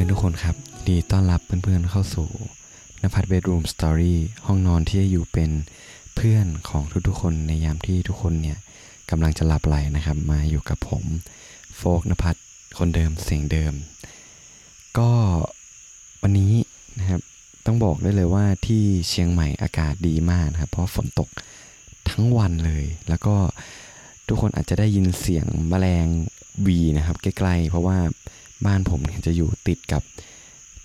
พื่อนๆทุกคนครับ ดีต้อนรับเพื่อนๆเข้าสู่นภัทรเบดรูมสตอรี่ห้องนอนที่จะอยู่เป็นเพื่อนของทุกๆคนในยามที่ทุกคนเนี่ยกำลังจะหลับไหลนะครับ มาอยู่กับผมโฟกนภัทรคนเดิมเสียงเดิม ก็วันนี้นะครับต้องบอกได้เลยว่าที่เชียงใหม่อากาศดีมากนะครับ เพราะฝนตกทั้งวันเลย แล้วก็ทุกคนอาจจะได้ยินเสียงแมลงวีนะครับใกล้ๆ เพราะว่า บ้านผมเนี่ยจะอยู่ติดกับ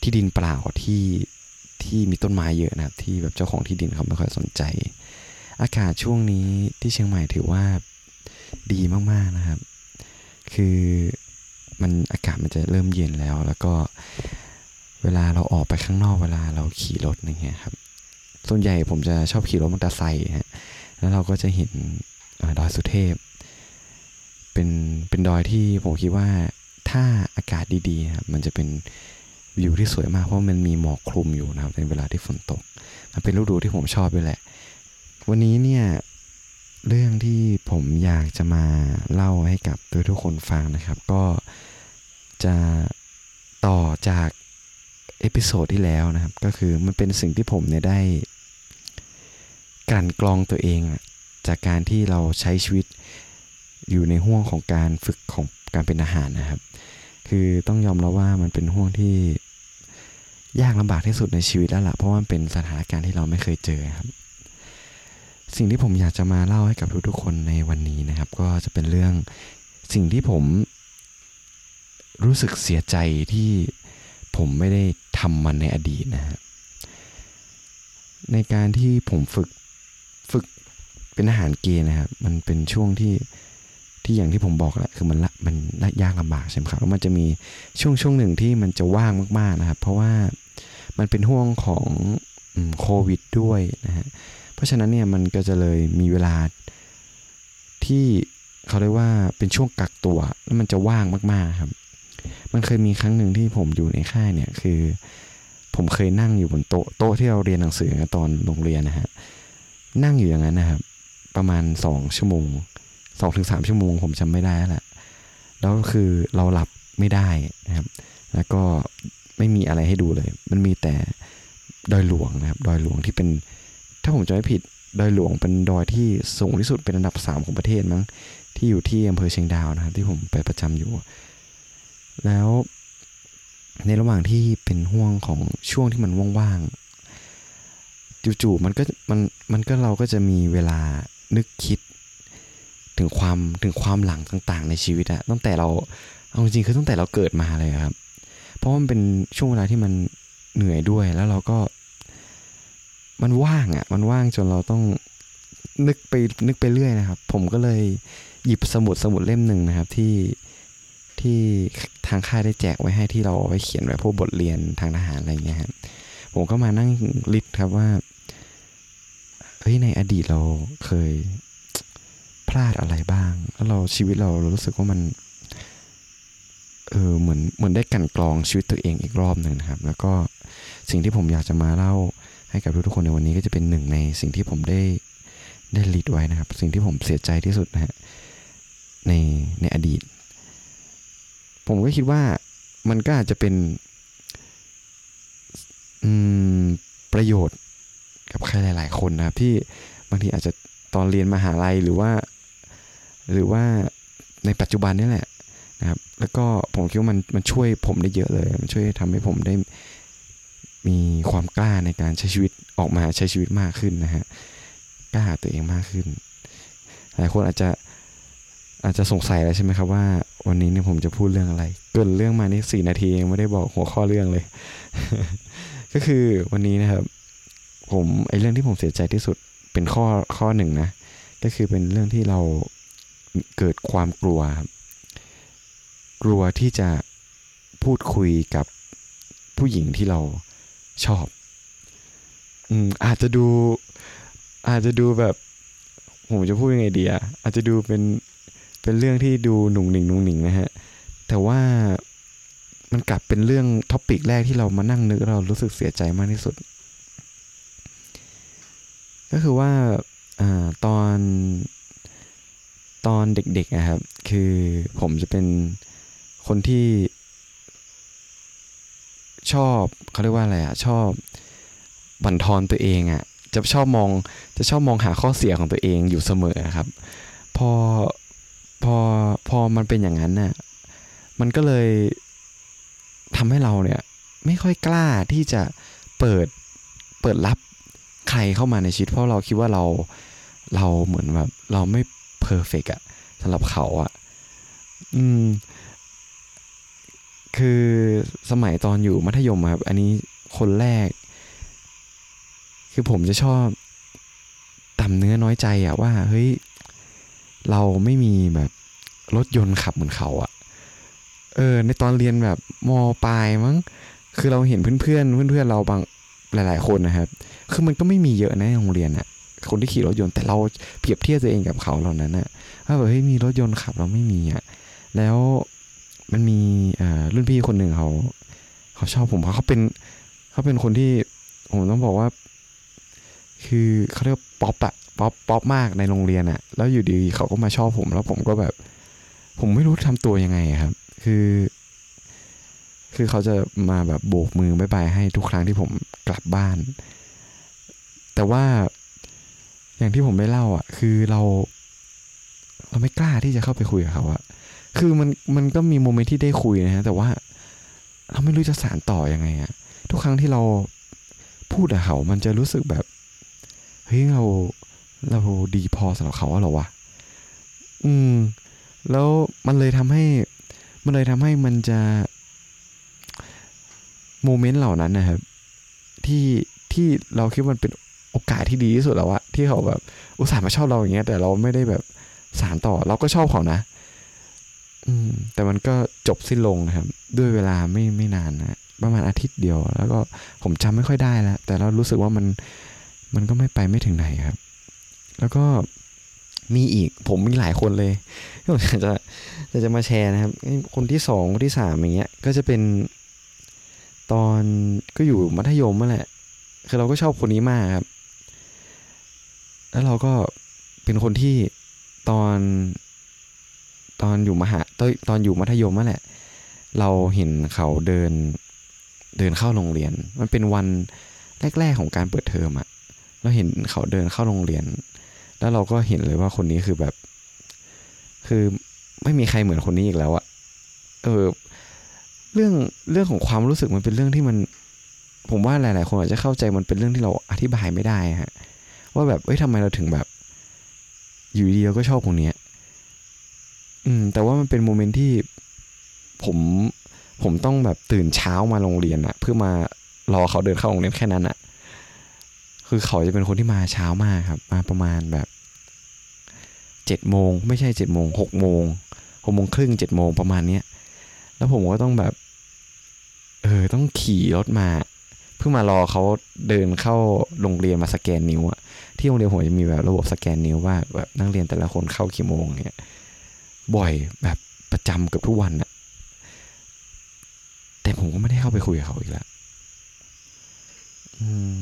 ที่ดินเปล่าที่ที่มีต้นไม้เยอะนะครับ ที่แบบเจ้าของที่ดินเขาไม่ค่อยสนใจ อากาศช่วงนี้ที่เชียงใหม่ถือว่าดีมากๆนะครับ คือมันอากาศมันจะเริ่มเย็นแล้ว แล้วก็เวลาเราออกไปข้างนอกเวลาเราขี่รถอย่างเงี้ยครับส่วนใหญ่ผมจะชอบขี่รถมอเตอร์ไซค์ฮะแล้วเราก็จะเห็นดอยสุเทพ เป็นเป็นดอยที่ผมคิดว่า ถ้าอากาศดีๆครับมันจะเป็นวิวที่สวยมากเพราะมันมีหมอกคลุมอยู่นะครับในเวลาที่ฝนตก มันเป็นฤดูที่ผมชอบด้วยแหละ วันนี้เนี่ยเรื่องที่ผมอยากจะมาเล่าให้กับทุกคนฟังนะครับ ก็จะต่อจาก episode ที่แล้วนะครับ ก็คือมันเป็นสิ่งที่ผมเนี่ยได้กลั่นกรองตัวเองจากการที่เราใช้ชีวิตอยู่ในห่วงของการฝึกของ การเป็นอาหารนะครับ คือต้องยอมรับว่ามันเป็นห่วงที่ยากลำบากที่สุดในชีวิตแล้วล่ะเพราะว่ามันเป็นสถานการณ์ที่เราไม่เคยเจอครับ สิ่งที่ผมอยากจะมาเล่าให้กับทุกๆคนในวันนี้นะครับ ก็จะเป็นเรื่องสิ่งที่ผมรู้สึกเสียใจที่ผมไม่ได้ทำมันในอดีตนะฮะในการที่ผมฝึกฝึกเป็นอาหารเกณฑ์นะครับ มันเป็นช่วงที่ ที่อย่างที่ผมบอกแหละคือมันละมันยากลำบากใช่ไหมครับแล้วมันจะมีช่วงช่วงหนึ่งที่มันจะว่างมากๆนะครับ เพราะว่ามันเป็นห่วงของโควิดด้วยนะฮะเพราะฉะนั้นเนี่ยมันก็จะเลยมีเวลาที่เขาเรียกว่าเป็นช่วงกักตัว แล้วมันจะว่างมากๆครับ มันเคยมีครั้งหนึ่งที่ผมอยู่ในค่ายเนี่ยคือ ผมเคยนั่งอยู่บนโต๊ะโต๊ะที่เราเรียนหนังสือตอนโรงเรียนนะฮะนั่งอยู่อย่างนั้นนะครับ ประมาณสองชั่วโมง สองถึงสามชั่วโมงผมจำไม่ได้แหละแล้วคือเราหลับไม่ได้นะครับ แล้วก็ไม่มีอะไรให้ดูเลย มันมีแต่ดอยหลวงนะครับ ดอยหลวงที่เป็น ถ้าผมจะไม่ผิด ดอยหลวงเป็นดอยที่สูงที่สุดเป็นอันดับสามของประเทศมั้ง ที่อยู่ที่อำเภอเชียงดาวนะครับ ที่ผมไปประจำอยู่ แล้วในระหว่างที่เป็นห่วงของช่วงที่มันว่างๆจู่ๆมันก็มันมันก็เราก็จะมีเวลานึกคิด ถึงความถึงความหลังต่างๆ ในชีวิตอะตั้งแต่เราเอาจริงคือตั้งแต่เราเกิดมาเลยครับ เพราะมันเป็นช่วงเวลาที่มันเหนื่อยด้วยแล้วเราก็มันว่างอะมันว่างจนเราต้องนึกไปนึกไปเรื่อยนะครับ ผมก็เลยหยิบสมุดสมุดเล่มหนึ่งนะครับ ที่ที่ทางค่ายได้แจกไว้ให้ที่เราเอาไว้เขียนไว้พวกบทเรียนทางทหารอะไรเงี้ยครับผมก็มานั่งลิสต์ครับว่าเฮ้ยในอดีตเราเคย ลาดอะไรบ้าง แล้วเราชีวิตเรารู้สึกว่ามัน เออเหมือนเหมือนได้กันกรองชีวิตตัวเองอีกรอบหนึ่งนะครับ แล้วก็สิ่งที่ผมอยากจะมาเล่าให้กับทุกๆคนในวันนี้ก็จะเป็นหนึ่งในสิ่งที่ผมได้ได้ลิดไว้นะครับ สิ่งที่ผมเสียใจที่สุดนะฮะในในอดีต ผมก็คิดว่ามันก็อาจจะเป็นประโยชน์กับใครหลาย ๆ คนนะครับที่บางทีอาจจะตอนเรียนมหาลัยหรือว่า หรือว่าในปัจจุบันนี่แหละนะครับ แล้วก็ผมคิดว่ามันมันช่วยผมได้เยอะเลย มันช่วยทำให้ผมได้มีความกล้าในการใช้ชีวิตออกมาใช้ชีวิตมากขึ้นนะฮะกล้าหาตัวเองมากขึ้น หลายคนอาจจะอาจจะสงสัยแล้วใช่ไหมครับว่า วันนี้เนี่ยผมจะพูดเรื่องอะไร เกินเรื่องมานี่สี่นาทียังไม่ได้บอกหัวข้อเรื่องเลย ก็คือวันนี้นะครับ ผมไอเรื่องที่ผมเสียใจที่สุดเป็นข้อข้อหนึ่งนะ ก็คือเป็นเรื่องที่เรา เกิดความกลัว กลัวที่จะพูดคุยกับผู้หญิงที่เราชอบอืมอาจจะดูอาจจะดูแบบผมจะพูดยังไงดีอะอาจจะดูเป็นเป็นเรื่องที่ดูหนุ่งหนิงหนุ่งหนิงนะฮะแต่ว่ามันกลับเป็นเรื่องท็อปิกแรกที่เรามานั่งนึกเรารู้สึกเสียใจมากที่สุด ก็คือว่าอตอน ตอนเด็กๆนะครับ คือผมจะเป็นคนที่ชอบเขาเรียกว่าอะไรอะชอบบั่นทอนตัวเองอะจะชอบมองจะชอบมองหาข้อเสียของตัวเองอยู่เสมอครับ พอพอพอมันเป็นอย่างนั้นน่ะมันก็เลยทำให้เราเนี่ยไม่ค่อยกล้าที่จะเปิดเปิดรับใครเข้ามาในชีวิตเพราะเราคิดว่าเราเราเหมือนแบบเราไม่ เพอร์เฟกอะสำหรับเขาอะอืม คือสมัยตอนอยู่มัธยมครับ อันนี้คนแรก คือผมจะชอบต่ำเนื้อน้อยใจอะว่า เฮ้ย เราไม่มีแบบรถยนต์ขับเหมือนเขาอะเออ ในตอนเรียนแบบมปลายมั้ง คือเราเห็นเพื่อนเพื่อนเพื่อนเราบางหลาย ๆ คนนะครับ คือมันก็ไม่มีเยอะนะโรงเรียนอะ คนที่ขี่รถยนต์แต่เราเปรียบเทียบตัวเองกับเขาเหล่านั้นอะว่าแบบเฮ้ยมีรถยนต์ขับเราไม่มีอะแล้วมันมีรุ่นพี่คนหนึ่งเขา เขาชอบผมเพราะเขาเป็นเขาเป็นคนที่ผมต้องบอกว่า คือเขาเรียกป๊อปอะ pop pop มากในโรงเรียนอะแล้วอยู่ดีเขาก็มาชอบผม แล้วผมก็แบบ ผมไม่รู้ทำตัวยังไงครับ คือ คือเขาจะมาแบบโบกมือบายบายให้ทุกครั้งที่ผมกลับบ้าน แต่ว่า อย่างที่ผมได้เล่าอะ คือเรา เราไม่กล้าที่จะเข้าไปคุยกับเขาอะคือมันมันก็มีโมเมนต์ที่ได้คุยนะฮะแต่ว่า เราไม่รู้จะสารต่ออยังไงอะทุกครั้งที่เราพูดกับเขา มันจะรู้สึกแบบเฮ้ยเราเราดีพอสำหรับเขาเหรอวะอืม แล้วมันเลยทำให้ มันเลยทำให้มันจะโมเมนต์เหล่านั้นนะครับ ที่ที่เราคิดมันเป็น โอกาสที่ดีที่สุดแล้วอะที่เขาแบบอุตส่าห์มาชอบเราอย่างเงี้ย แต่เราไม่ได้แบบสารต่อ เราก็ชอบเขานะ อืม แต่มันก็จบสิ้นลงนะครับ ด้วยเวลาไม่ไม่นานนะประมาณอาทิตย์เดียว แล้วก็ผมจำไม่ค่อยได้แล้วแต่เรารู้สึกว่ามันมันก็ไม่ไปไม่ถึงไหนครับ แล้วก็มีอีกผมมีหลายคนเลยที่ผมจะจะจะมาแชร์นะครับ คนที่สองคนที่สามอย่างเงี้ย ก็จะเป็นตอนก็อยู่มัธยมนั่นแหละ คือเราก็ชอบคนนี้มากครับ แล้วเราก็เป็นคนที่ตอนตอนอยู่มหาตอนอยู่มัธยมนั่นแหละ เราเห็นเขาเดินเดินเข้าโรงเรียน มันเป็นวันแรก ๆของการเปิดเทอมอะเราเห็นเขาเดินเข้าโรงเรียน แล้วเราก็เห็นเลยว่าคนนี้คือแบบ คือไม่มีใครเหมือนคนนี้อีกแล้วอะเออ เรื่องเรื่องของความรู้สึกมันเป็นเรื่องที่มัน ผมว่าหลาย ๆ คนอาจจะเข้าใจมันเป็นเรื่องที่เราอธิบายไม่ได้ฮะ ว่าแบบเอ้ยทำไมเราถึงแบบ อยู่ดีเราก็ชอบคนนี้อืม แต่ว่ามันเป็นโมเมนต์ที่ผมผมต้องแบบตื่นเช้ามาโรงเรียนอะเพื่อมารอเขาเดินเข้าโรงเรียนแค่นั้นอะคือเขาจะเป็นคนที่มาเช้ามากครับ มาประมาณแบบเจ็ดโมงไม่ใช่เจ็ดโมงหกโมงหกโมงครึ่งเจ็ดโมงประมาณเนี้ยแล้วผมก็ต้องแบบ เออต้องขี่รถมา เพื่อมารอเขาเดินเข้าโรงเรียนมาสแกนนิ้วอะ ที่โรงเรียนผมจะมีแบบระบบสแกนนิ้วว่าแบบนักเรียนแต่ละคนเข้ากี่โมงเนี้ยบ่อยแบบประจำเกือบทุกวันอะแต่ผมก็ไม่ได้เข้าไปคุยกับเขาอีกแล้วอืม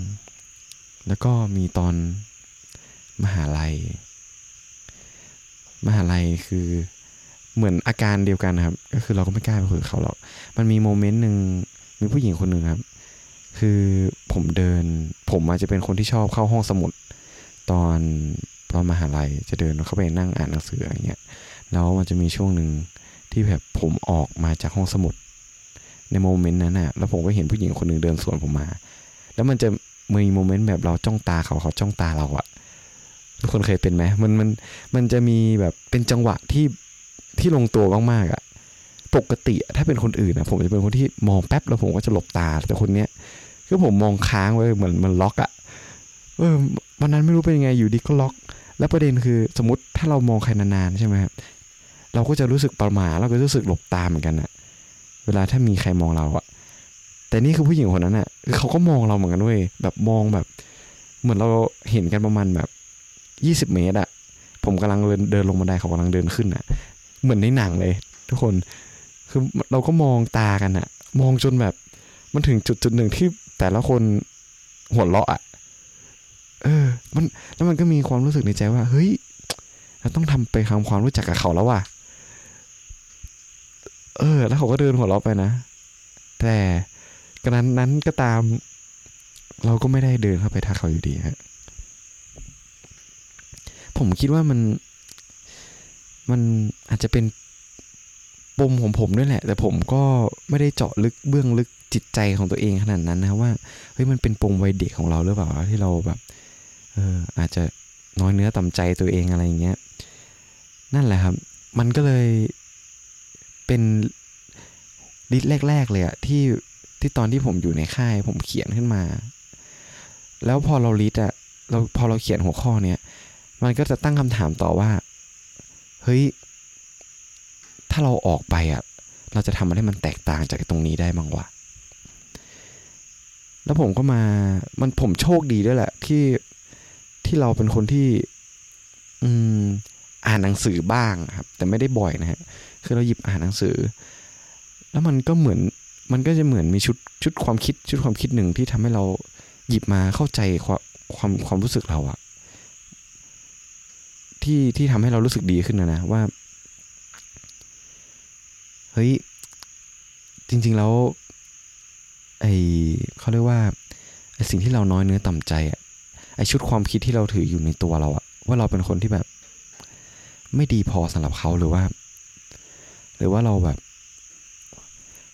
แล้วก็มีตอนมหาลัย มหาลัยคือเหมือนอาการเดียวกันครับ ก็คือเราก็ไม่กล้าไปคุยกับเขาหรอก มันมีโมเมนต์หนึ่งมีผู้หญิงคนหนึ่งครับ คือผมเดิน ผมอาจจะเป็นคนที่ชอบเข้าห้องสมุด ตอนตอนมหาลัยจะเดินเข้าไปนั่งอ่านหนังสืออย่างเงี้ยแล้วมันจะมีช่วงหนึ่งที่แบบผมออกมาจากห้องสมุด ในโมเมนต์นั้นน่ะแล้วผมก็เห็นผู้หญิงคนหนึ่งเดินสวนผมมา แล้วมันจะมีโมเมนต์แบบเราจ้องตาเขาเขาจ้องตาเราอะทุกคนเคยเป็นไหมมันมันมันจะมีแบบเป็นจังหวะที่ที่ลงตัวมากๆอะปกติถ้าเป็นคนอื่นอะผมจะเป็นคนที่มองแป๊บแล้วผมก็จะหลบตาแต่คนเนี้ยคือผมมองค้างไว้เหมือนมันล็อกอะ่ะเออ วันนั้นไม่รู้เป็นยังไงอยู่ดีก็ล็อก แล้วประเด็นคือสมมติถ้าเรามองใครนานๆใช่ไหมครับเราก็จะรู้สึกประหมาเราก็รู้สึกหลบตาเหมือนกันอะเวลาถ้ามีใครมองเราอะแต่นี่คือผู้หญิงคนนั้นอะคือเขาก็มองเราเหมือนกันด้วยแบบมองแบบ เหมือนเราเห็นกันประมาณแบบยี่สิบเมตรอะผมกำลังเดินเดินลงบันไดเขากำลังเดินขึ้นอะเหมือนในหนังเลย ทุกคนคือเราก็มองตากันอะมองจนแบบ มันถึงจุดจุดหนึ่งที่แต่ละคนหัวเราะอะ เออ มันแล้วมันก็มีความรู้สึกในใจว่า เฮ้ยเราต้องทำไปทำความรู้จักกับเขาแล้วว่ะ เออ แล้วเขาก็เดินหัวเราะไปนะ แต่กระนั้นนั้นก็ตาม เราก็ไม่ได้เดินเข้าไปทักเขาอยู่ดีฮะผมคิดว่ามัน มันอาจจะเป็นปมของผมด้วยแหละ แต่ผมก็ไม่ได้เจาะลึกเบื้องลึกจิตใจของตัวเองขนาดนั้นนะว่าเฮ้ยมันเป็นปมวัยเด็กของเราหรือเปล่าที่เราแบบ อออาจจะน้อยเนื้อต่ำใจตัวเองอะไรอย่างเงี้ยนั่นแหละครับ มันก็เลยเป็นดิสแรก ๆ เลยอะที่ที่ตอนที่ผมอยู่ในค่าย ผมเขียนขึ้นมา แล้วพอเราลิดอะเราพอเราเขียนหัวข้อเนี้ยมันก็จะตั้งคำถามต่อว่า เฮ้ย ถ้าเราออกไปอะเราจะทำอะไรมันแตกต่างจากตรงนี้ได้บ้างวะแล้วผมก็มามันผมโชคดีด้วยแหละ ที่ ที่เราเป็นคนที่ อืม อ่านหนังสือบ้างครับ แต่ไม่ได้บ่อยนะฮะคือเราหยิบอ่านหนังสือ แล้วมันก็เหมือน มันก็จะเหมือนมีชุดชุดความคิด ชุดความคิดหนึ่งที่ทำให้เราหยิบมาเข้าใจความความความรู้สึกเราอะที่ที่ทำให้เรารู้สึกดีขึ้นนะนะว่า เฮ้ย จริง ๆ แล้วไอเขาเรียกว่าไอสิ่งที่เราน้อยเนื้อต่ำใจอะ ชุดความคิดที่เราถืออยู่ในตัวเราอะว่าเราเป็นคนที่แบบ ไม่ดีพอสำหรับเขาหรือว่า หรือว่าเราแบบ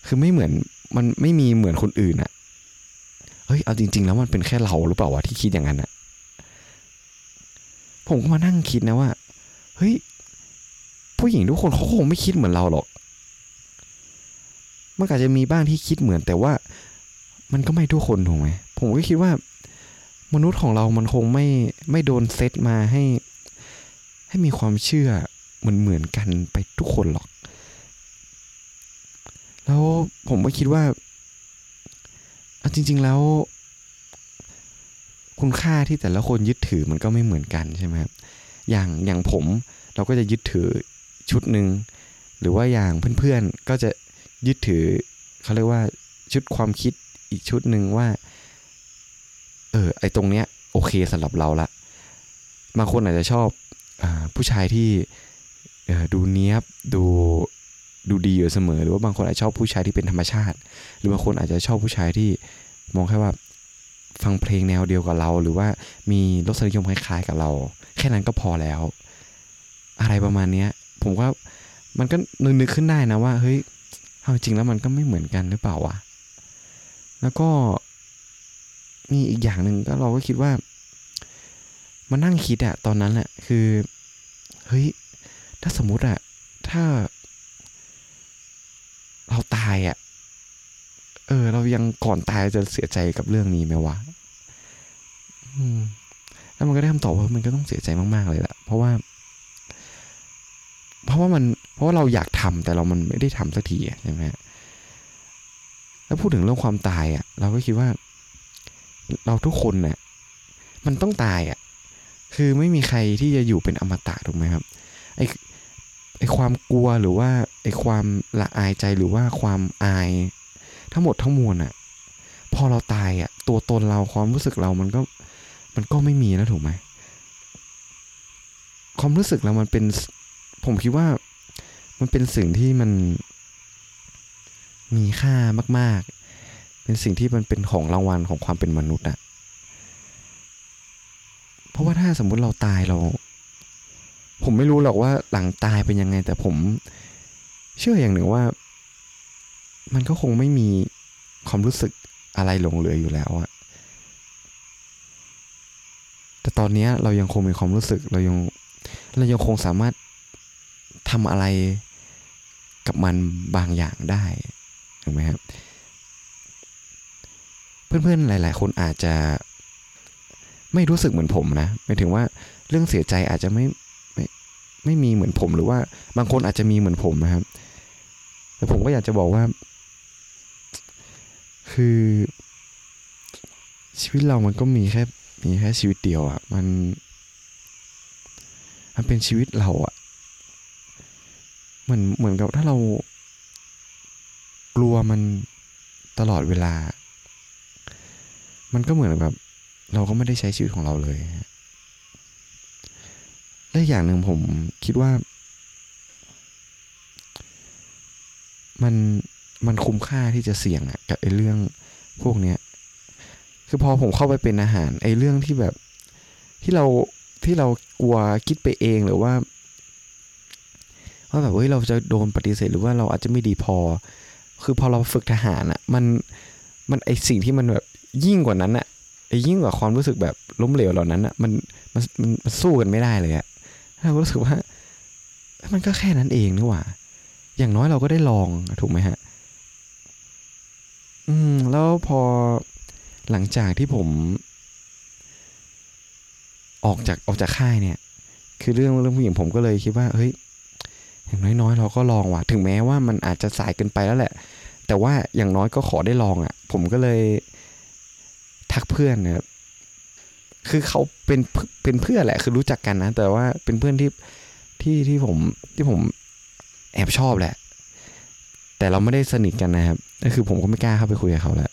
คือไม่เหมือนมันไม่มีเหมือนคนอื่นอะเฮ้ยเอาจริง ๆ แล้วมันเป็นแค่เราหรือเปล่าวะที่คิดอย่างนั้นอะผมก็มานั่งคิดนะว่า เฮ้ย ผู้หญิงทุกคนเขาคงไม่คิดเหมือนเราหรอก มันอาจจะมีบ้างที่คิดเหมือนแต่ว่า มันก็ไม่ทุกคนถูกไหมผมก็คิดว่า มนุษย์ของเรามันคงไม่ไม่โดนเซตมาให้ ให้มีความเชื่อเหมือนเหมือนกันไปทุกคนหรอก แล้วผมก็คิดว่าจริง ๆแล้ว คุณค่าที่แต่ละคนยึดถือมันก็ไม่เหมือนกันใช่ไหมครับอย่างอย่างผมเราก็จะยึดถือชุดหนึ่งหรือว่าอย่างเพื่อนๆก็จะยึดถือเขาเรียกว่าชุดความคิดอีกชุดหนึ่งว่า ออไอตรงเนี้ยโอเคสำหรับเราละบางคนอาจจะชอบอผู้ชายที่ดูเนี้ยบดูดูดีอยู่เสมอ หรือว่าบางคนอาจจะชอบผู้ชายที่เป็นธรรมชาติ หรือบางคนอาจจะชอบผู้ชายที่มองแค่ว่าฟังเพลงแนวเดียวกับเรา หรือว่ามีรสนิยมคล้ายๆกับเรา แค่นั้นก็พอแล้ว อะไรประมาณเนี้ย ผมว่ามันก็นึกขึ้นได้นะว่า เฮ้ยจริงแล้วมันก็ไม่เหมือนกันหรือเปล่าวะแล้วก็ มีอีกอย่างหนึ่งก็เราก็คิดว่ามานั่งคิดอะตอนนั้นแหละคือเฮ้ยถ้าสมมุติอะถ้า เราตายอะเออ เรายังก่อนตายจะเสียใจกับเรื่องนี้ไหมวะแล้วมันก็ได้คำตอบว่ามันก็ต้องเสียใจมากๆเลยแหละเพราะว่า เพราะว่ามัน เพราะว่าเราอยากทำแต่เรามันไม่ได้ทำสักทีใช่ไหมแล้วพูดถึงเรื่องความตายอะ เราก็คิดว่า เราทุกคนเนี่ยมันต้องตายอะ คือไม่มีใครที่จะอยู่เป็นอมตะถูกไหมครับ ไอไอความกลัวหรือว่าไอความละอายใจหรือว่าความอาย ทั้งหมดทั้งมวลอะ พอเราตายอะ ตัวตนเราความรู้สึกเรามันก็มันก็ไม่มีแล้วถูกไหมความรู้สึกเรามันเป็น ผมคิดว่ามันเป็นสิ่งที่มันมีค่ามาก เป็นสิ่งที่มันเป็นของรางวัลของความเป็นมนุษย์อะเพราะว่าถ้าสมมุติเราตายเรา ผมไม่รู้หรอกว่าหลังตายเป็นยังไง แต่ผมเชื่ออย่างหนึ่งว่า มันก็คงไม่มีความรู้สึกอะไรหลงเหลืออยู่แล้วอะแต่ตอนนี้เรายังคงมีความรู้สึกเรายังเรายังคงสามารถทำอะไรกับมันบางอย่างได้ถูกไหมครับ เพื่อนๆหลาย ๆ คนอาจจะไม่รู้สึกเหมือนผมนะหมายถึงว่าเรื่องเสียใจอาจจะไม่ไม่ไม่มีเหมือนผมหรือว่าบางคนอาจจะมีเหมือนผมนะครับ แต่ผมก็อยากจะบอกว่า คือ ชีวิตเรามันก็มีแค่มีแค่ชีวิตเดียวอะ่ะ มัน มันเป็นชีวิตเราอะ่ะเหมือนเหมือนกับถ้าเรากลัวมันตลอดเวลา มันก็เหมือนแบบ เราก็ไม่ได้ใช้ชีวิตของเราเลยและอย่างหนึ่งผมคิดว่า มันมันคุ้มค่าที่จะเสี่ยงอะกับไอ้เรื่องพวกเนี้ย คือพอผมเข้าไปเป็นอาหารไอ้เรื่องที่แบบที่เราที่เรากลัวคิดไปเองหรือว่าว่าแบบเฮ้ยเราจะโดนปฏิเสธหรือว่าเราอาจจะไม่ดีพอ คือพอเราฝึกทหารอะ่ะมันมันไอสิ่งที่มันแบบ ยิ่งกว่านั้นอะ่ะยิ่งกว่าความรู้สึกแบบล้มเหลวเหล่านั้นอะ่ะมันมันมันมันสู้กันไม่ได้เลยอะ่ะเรารู้สึกว่า มันก็แค่นั้นเองนี่หว่า อย่างน้อยเราก็ได้ลองถูกไหมฮะ อืม แล้วพอหลังจากที่ผม ออกจากออกจากค่ายเนี่ย คือเรื่องเรื่องผู้หญิงผมก็เลยคิดว่า เฮ้ย อย่างน้อยๆ เราก็ลองว่ะ ถึงแม้ว่ามันอาจจะสายเกินไปแล้วแหละ แต่ว่าอย่างน้อยก็ขอได้ลองอะ่ะ ผมก็เลย ทักเพื่อนนะครับคือเขาเป็นเป็นเพื่อนแหละ คือรู้จักกันนะ แต่ว่าเป็นเพื่อนที่ที่ที่ผมที่ผมแอบชอบแหละ แต่เราไม่ได้สนิทกันนะครับก็คือผมก็ไม่กล้าเข้าไปคุยกับเขาแล้ว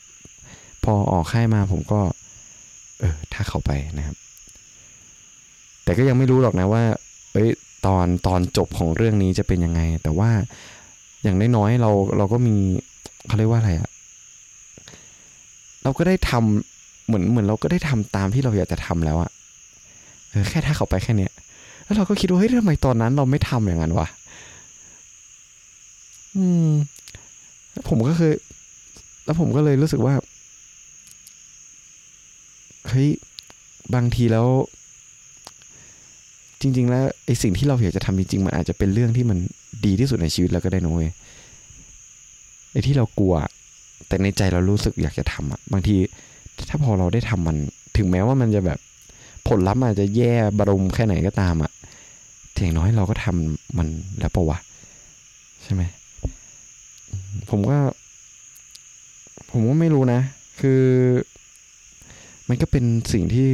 พอออกค่ายมาผมก็ เออถ้าเขาไปนะครับ แต่ก็ยังไม่รู้หรอกนะว่า เอ้ยตอนตอนจบของเรื่องนี้จะเป็นยังไง แต่ว่าอย่างน้อยๆเราเราก็มีเขาเรียกว่าอะไรอะเราก็ได้ทำ เหมือนเหมือนเราก็ได้ทำตามที่เราอยากจะทำแล้วอะเออแค่ถ้าเขาไปแค่เนี้ยแล้วเราก็คิดว่าเฮ้ยทำไมตอนนั้นเราไม่ทำอย่างนั้นวะอืม ผมก็เคยแล้วผมก็เลยรู้สึกว่าเฮ้ยบางทีแล้ว จริง ๆ แล้วไอ้สิ่งที่เราอยากจะทำจริง ๆ มันอาจจะเป็นเรื่องที่มันดีที่สุดในชีวิตแล้วก็ได้นะเว้ยไอ้ที่เรากลัว แต่ในใจเรารู้สึกอยากจะทำอะบางที ถ้าพอเราได้ทำมัน ถึงแม้ว่ามันจะแบบผลลัพธ์อาจจะแย่บรมแค่ไหนก็ตามอะอย่างน้อยเราก็ทำมันแล้วปะวะใช่ไหมผมก็ ผมก็ไม่รู้นะ คือ มันก็เป็นสิ่งที่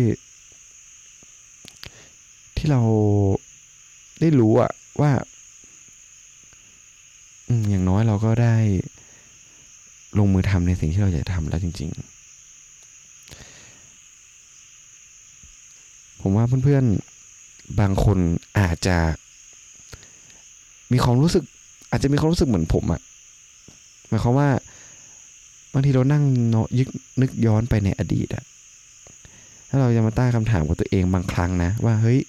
ที่เราได้รู้อะว่าอืมอย่างน้อยเราก็ได้ลงมือทำในสิ่งที่เราอยากทำแล้วจริง ๆ ผมว่าเพื่อนๆบางคนอาจจะ มีความรู้สึก อาจจะมีความรู้สึกเหมือนผมอะหมายความว่าบางทีเรานั่งเนาะยึกนึกย้อนไปในอดีตอะถ้าเราจะมาตั้งคำถามกับตัวเองบางครั้งนะ ว่าเฮ้ย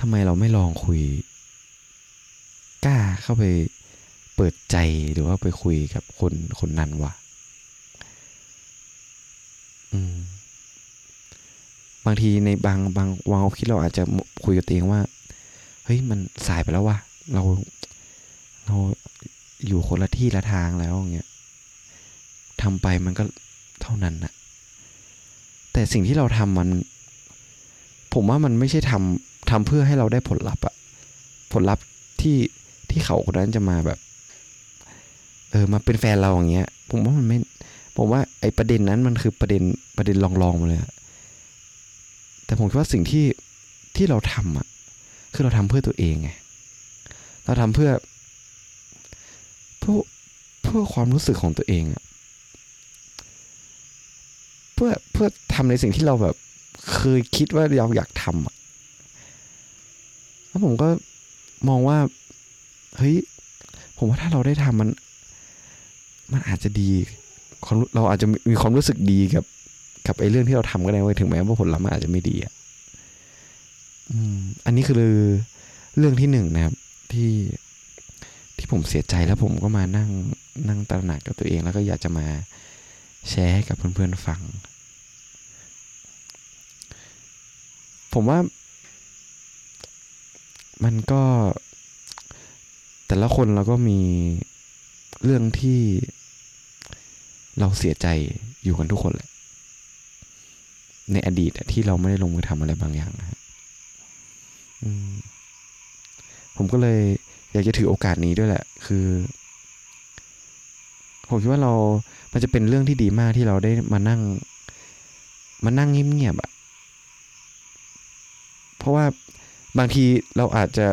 ทำไมเราไม่ลองคุย กล้าเข้าไปเปิดใจหรือว่าไปคุยกับคนคนนั้นวะอืม บางทีในบางบางวางคิดเราอาจจะคุยกับตัวเองว่า เฮ้ยมันสายไปแล้ววะเราเราอยู่คนละที่ละทางแล้วอย่างเงี้ยทำไปมันก็เท่านั้นนะแต่สิ่งที่เราทำมัน ผมว่ามันไม่ใช่ทำทำเพื่อให้เราได้ผลลัพธ์อะผลลัพธ์ที่ที่เขาคนนั้นจะมาแบบ เออมาเป็นแฟนเราอย่างเงี้ย ผมว่ามันไม่ ผมว่าไอ้ประเด็นนั้นมันคือประเด็นประเด็นลองๆมาเลยอะ แต่ผมคิดว่าสิ่งที่ที่เราทำอะคือเราทำเพื่อตัวเองไงเราทำเพื่อเพื่อเพื่อความรู้สึกของตัวเองอะเพื่อเพื่อทำในสิ่งที่เราแบบเคยคิดว่าเราอยากทำอะแล้วผมก็มองว่าเฮ้ยผมว่าถ้าเราได้ทำมัน มันอาจจะดีเราอาจจะมีความรู้สึกดีกับ กับไอ้เรื่องที่เราทำก็ได้ไว้ถึงแม้ว่าผลลัพธ์มันอาจจะไม่ดีอะอืมอันนี้คือเรื่องที่หนึ่งนะครับ ที่ที่ผมเสียใจแล้วผมก็มานั่งนั่งตระหนักกับตัวเอง แล้วก็อยากจะมาแชร์ให้กับเพื่อนๆฟัง ผมว่า มันก็ แต่ละคนเราก็มีเรื่องที่เราเสียใจอยู่กันทุกคนแหละ ในอดีตที่เราไม่ได้ลงมือทำอะไรบางอย่างนะผมก็เลยอยากจะถือโอกาสนี้ด้วยแหละ คือผมคิดว่าเรา มันจะเป็นเรื่องที่ดีมากที่เราได้มานั่ง มานั่งเงียบๆอะเพราะว่าบางทีเราอาจจะ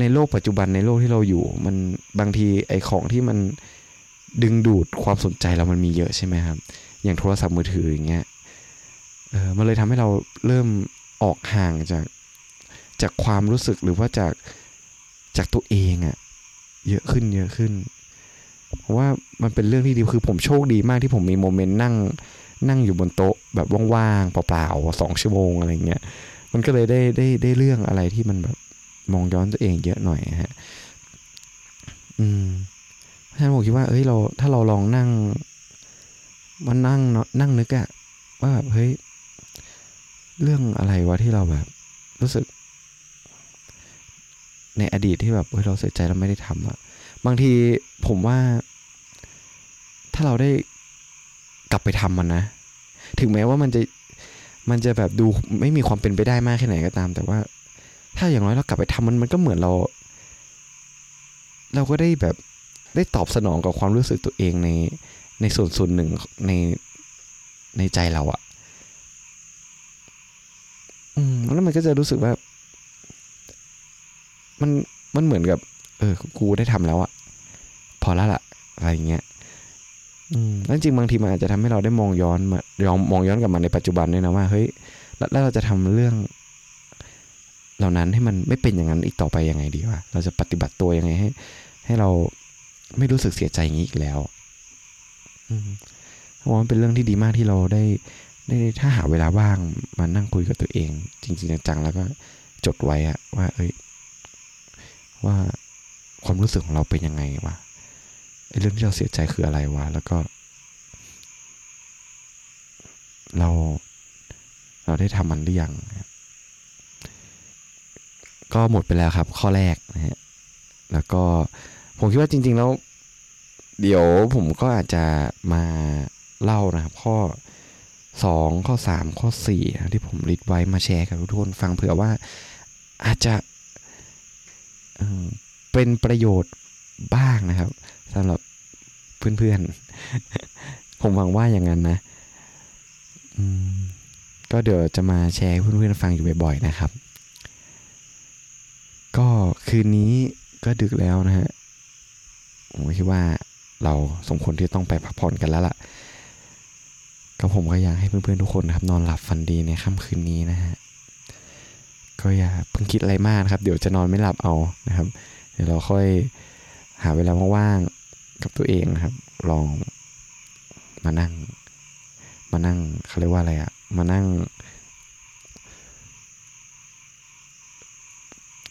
ในโลกปัจจุบันในโลกที่เราอยู่ มันบางทีไอ้ของที่มันดึงดูดความสนใจเรามันมีเยอะใช่ไหมครับ อย่างโทรศัพท์มือถืออย่างเงี้ย เออมันเลยทำให้เราเริ่มออกห่างจากจากความรู้สึกหรือว่าจากจากตัวเองอะเยอะขึ้นเยอะขึ้น เพราะว่ามันเป็นเรื่องที่ดีคือผมโชคดีมากที่ผมมีโมเมนต์นั่งนั่งอยู่บนโต๊ะแบบว่างๆเปล่าๆสองชั่วโมงอะไรเงี้ยมันก็เลยได้ได้ได้เรื่องอะไรที่มันแบบมองย้อนตัวเองเยอะหน่อยฮะ อืมเพราะฉะนั้นผมคิดว่าเอ้ยเราถ้าเราลองนั่งมานั่งนั่งนึกอะว่าแบบเฮ้ย เรื่องอะไรวะที่เราแบบ รู้สึก ในอดีตที่แบบเฮ้ยเราเสียใจเราไม่ได้ทำอะบางทีผมว่า ถ้าเราได้กลับไปทำมันนะ ถึงแม้ว่ามันจะมันจะแบบดูไม่มีความเป็นไปได้มากแค่ไหนก็ตาม แต่ว่า ถ้าอย่างน้อยเรากลับไปทำมันมันก็เหมือนเรา เราก็ได้แบบได้ตอบสนองกับความรู้สึกตัวเองในในส่วนส่วนหนึ่งในในใจเราอะ อืมแล้วมันก็จะรู้สึกว่า มันมันเหมือนกับ เออ กูได้ทำแล้วอะพอแล้วล่ะ อะไรเงี้ยอืมแล้วจริงบางทีมันอาจจะทำให้เราได้มองย้อนมายองมองย้อนกลับมาในปัจจุบันด้วยนะว่าเฮ้ยแล้วเราจะทำเรื่อง เหล่านั้นให้มันไม่เป็นอย่างนั้นอีกต่อไปยังไงดีวะเราจะปฏิบัติตัวยังไงให้ ให้เราไม่รู้สึกเสียใจอย่างนี้อีกแล้ว อืมเพราะมันเป็นเรื่องที่ดีมากที่เราได้ ถ้าหาเวลาว่างมานั่งคุยกับตัวเอง จริง ๆ จังๆแล้วก็จดไว้อะว่า เอ้ย ว่าความรู้สึกของเราเป็นยังไงวะไอ้เรื่องที่เราเสียใจคืออะไรวะแล้วก็ เรา เราได้ทำมันหรือยังก็หมดไปแล้วครับ ข้อแรกนะฮะแล้วก็ผมคิดว่าจริง ๆ แล้ว เดี๋ยวผมก็อาจจะมาเล่านะครับ ข้อ สองข้อสามข้อสี่ที่ผมริดไว้มาแชร์กับทุกคนฟังเผื่อว่าอาจจะเป็นประโยชน์บ้างนะครับสำหรับเพื่อนๆ ผมหวังว่าอย่างนั้นนะก็เดี๋ยวจะมาแชร์เพื่อนๆฟังอยู่บ่อยๆนะครับ ก็คืนนี้ก็ดึกแล้วนะฮะผมคิดว่าเราสมควรที่ต้องไปพักผ่อนกันแล้วล่ะ ก็ผมก็อยากให้เพื่อนๆทุกคนนะครับ นอนหลับฝันดีในค่ำคืนนี้นะฮะก็อย่าเพิ่งคิดอะไรมากนะครับ เดี๋ยวจะนอนไม่หลับเอานะครับ เดี๋ยวเราค่อยหาเวลาว่างๆกับตัวเองนะครับ ลองมานั่ง มานั่งเขาเรียกว่าอะไรอะมานั่ง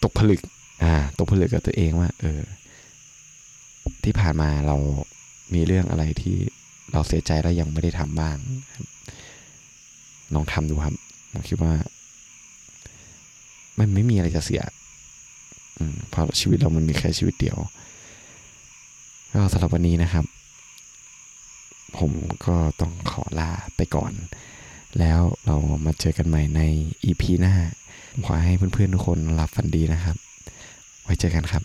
ตกผลึก อ่า ตกผลึกกับตัวเองว่า เออ ที่ผ่านมาเรามีเรื่องอะไรที่ เราเสียใจแล้วยังไม่ได้ทำบ้างลองทำดูครับผมคิดว่า มันไม่มีอะไรจะเสียอืมเพราะชีวิตเรามันมีแค่ชีวิตเดียว ก็สำหรับวันนี้นะครับ ผมก็ต้องขอลาไปก่อน แล้วเรามาเจอกันใหม่ใน EP หน้า ขอให้เพื่อนๆทุกคนหลับฝันดีนะครับ ไว้เจอกันครับ